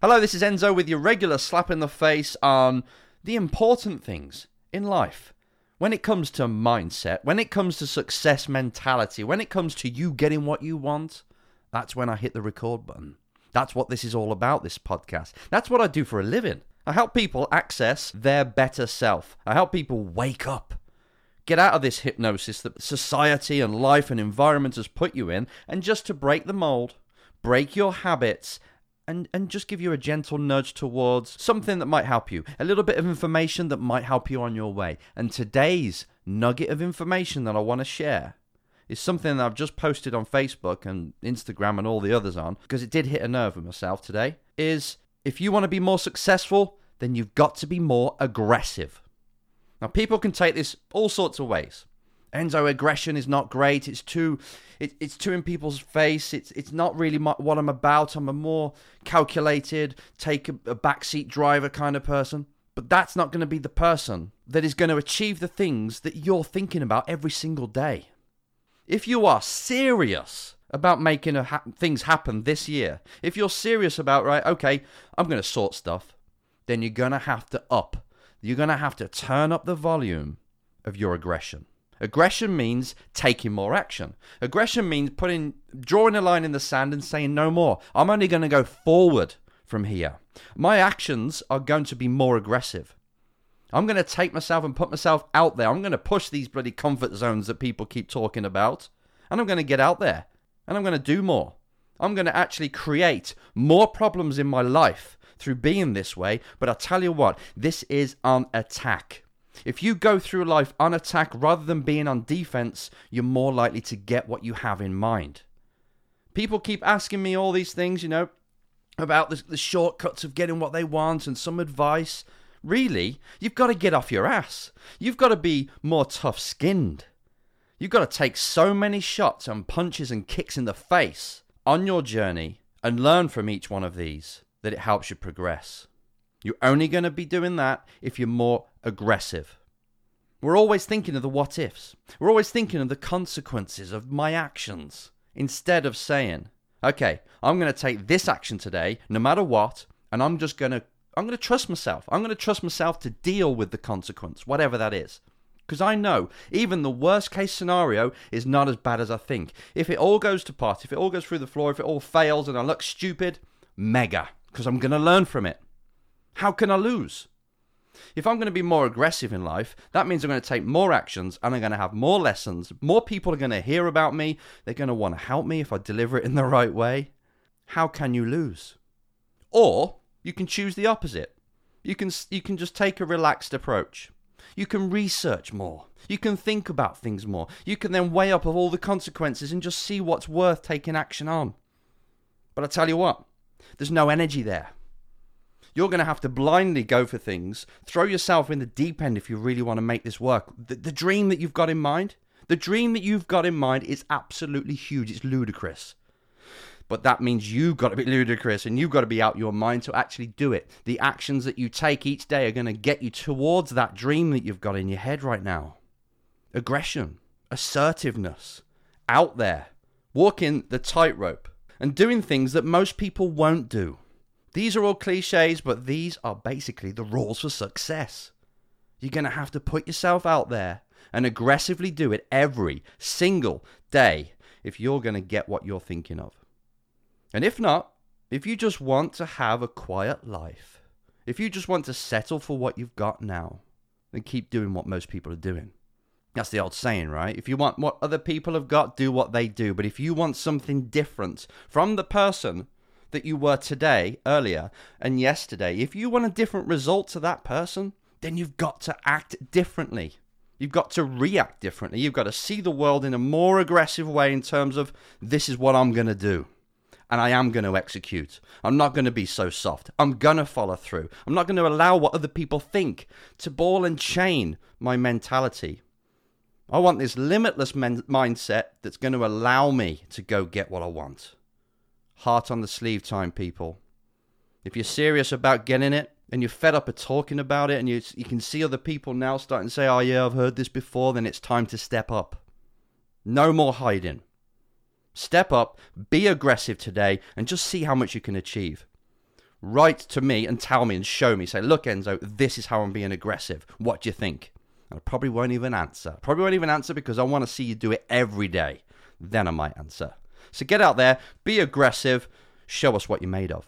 Hello, this is Enzo with your regular slap in the face on the important things in life. When it comes to mindset, when it comes to success mentality, when it comes to you getting what you want, that's when I hit the record button. That's what this is all about, this podcast. That's what I do for a living. I help people access their better self. I help people wake up. Get out of this hypnosis that society and life and environment has put you in, and just to break the mold, break your habits, and, and just give you a gentle nudge towards something that might help you, a little bit of information that might help you on your way. And today's nugget of information that I want to share is something that I've just posted on Facebook and Instagram and all the others on, because it did hit a nerve with myself today, is if you want to be more successful, then you've got to be more aggressive. Now, people can take this all sorts of ways. Enzo aggression is not great. It's too, it, it's too in people's face. It's it's not really my, what I'm about. I'm a more calculated, take a, a backseat driver kind of person. But that's not going to be the person that is going to achieve the things that you're thinking about every single day. If you are serious about making ha- things happen this year, if you're serious about right, okay, I'm going to sort stuff, then you're going to have to up. You're going to have to turn up the volume of your aggression. Aggression means taking more action. Aggression means putting drawing a line in the sand and saying no more. I'm only going to go forward from here. My actions are going to be more aggressive. I'm going to take myself and put myself out there. I'm going to push these bloody comfort zones that people keep talking about. And I'm going to get out there. And I'm going to do more. I'm going to actually create more problems in my life through being this way. But I tell you what, this is an attack. If you go through life on attack rather than being on defense, you're more likely to get what you have in mind. People keep asking me all these things, you know, about the, the shortcuts of getting what they want and some advice. Really, you've got to get off your ass. You've got to be more tough skinned. You've got to take so many shots and punches and kicks in the face on your journey and learn from each one of these that it helps you progress. You're only going to be doing that if you're more aggressive. We're always thinking of the what ifs. We're always thinking of the consequences of my actions instead of saying, okay, I'm going to take this action today, no matter what, and I'm just going to I'm going to trust myself. I'm going to trust myself to deal with the consequence, whatever that is. Because I know even the worst case scenario is not as bad as I think. If it all goes to pot, if it all goes through the floor, if it all fails and I look stupid, mega. Because I'm going to learn from it. How can I lose? If I'm going to be more aggressive in life, that means I'm going to take more actions and I'm going to have more lessons. More people are going to hear about me. They're going to want to help me if I deliver it in the right way. How can you lose? Or you can choose the opposite. You can you can just take a relaxed approach. You can research more. You can think about things more. You can then weigh up of all the consequences and just see what's worth taking action on. But I tell you what, there's no energy there. You're going to have to blindly go for things, throw yourself in the deep end if you really want to make this work. The, the dream that you've got in mind, the dream that you've got in mind is absolutely huge. It's ludicrous. But that means you've got to be ludicrous and you've got to be out your mind to actually do it. The actions that you take each day are going to get you towards that dream that you've got in your head right now. Aggression, assertiveness, out there, walking the tightrope, and doing things that most people won't do. These are all cliches, but these are basically the rules for success. You're going to have to put yourself out there and aggressively do it every single day if you're going to get what you're thinking of. And if not, if you just want to have a quiet life, if you just want to settle for what you've got now, then keep doing what most people are doing. That's the old saying, right? If you want what other people have got, do what they do. But if you want something different from the person that you were today, earlier, and yesterday, if you want a different result to that person, then you've got to act differently. You've got to react differently. You've got to see the world in a more aggressive way in terms of this is what I'm going to do. And I am going to execute. I'm not going to be so soft. I'm going to follow through. I'm not going to allow what other people think to ball and chain my mentality. I want this limitless men- mindset that's going to allow me to go get what I want heart on the sleeve time, people. If you're serious about getting it and you're fed up of talking about it and you, you can see other people now starting to say, oh, yeah, I've heard this before, then it's time to step up. No more hiding. Step up, be aggressive today, and just see how much you can achieve. Write to me and tell me and show me. Say, look, Enzo, this is how I'm being aggressive. What do you think? And I probably won't even answer. Probably won't even answer because I want to see you do it every day. Then I might answer. So get out there, be aggressive, show us what you're made of.